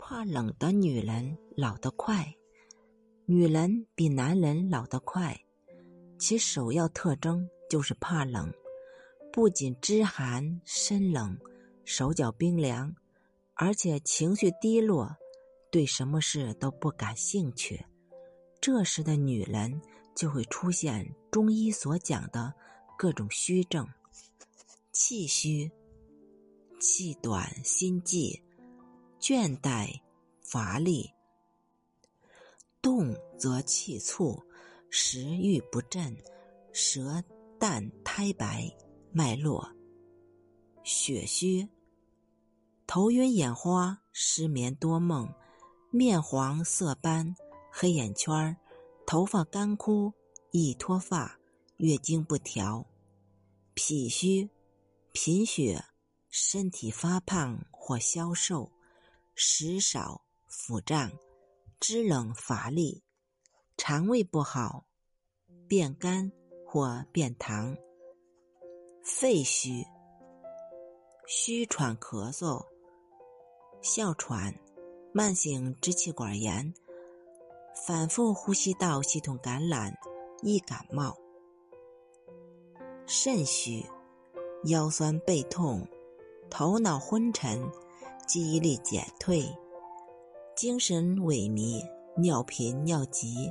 怕冷的女人老得快，女人比男人老得快，其首要特征就是怕冷，不仅肢寒身冷、手脚冰凉，而且情绪低落，对什么事都不感兴趣。这时的女人就会出现中医所讲的各种虚症：气虚、气短、心悸。倦怠、乏力，动则气促，食欲不振，舌淡苔白，脉络；血虚，头晕眼花，失眠多梦，面黄色斑，黑眼圈，头发干枯，易脱发，月经不调；脾虚，贫血，身体发胖或消瘦。食少、腹胀、肢冷乏力、肠胃不好、便干或便溏、肺虚、虚喘咳嗽、哮喘、慢性支气管炎、反复呼吸道系统感染、易感冒、肾虚、腰酸背痛、头脑昏沉。记忆力减退、精神萎靡、尿频尿急、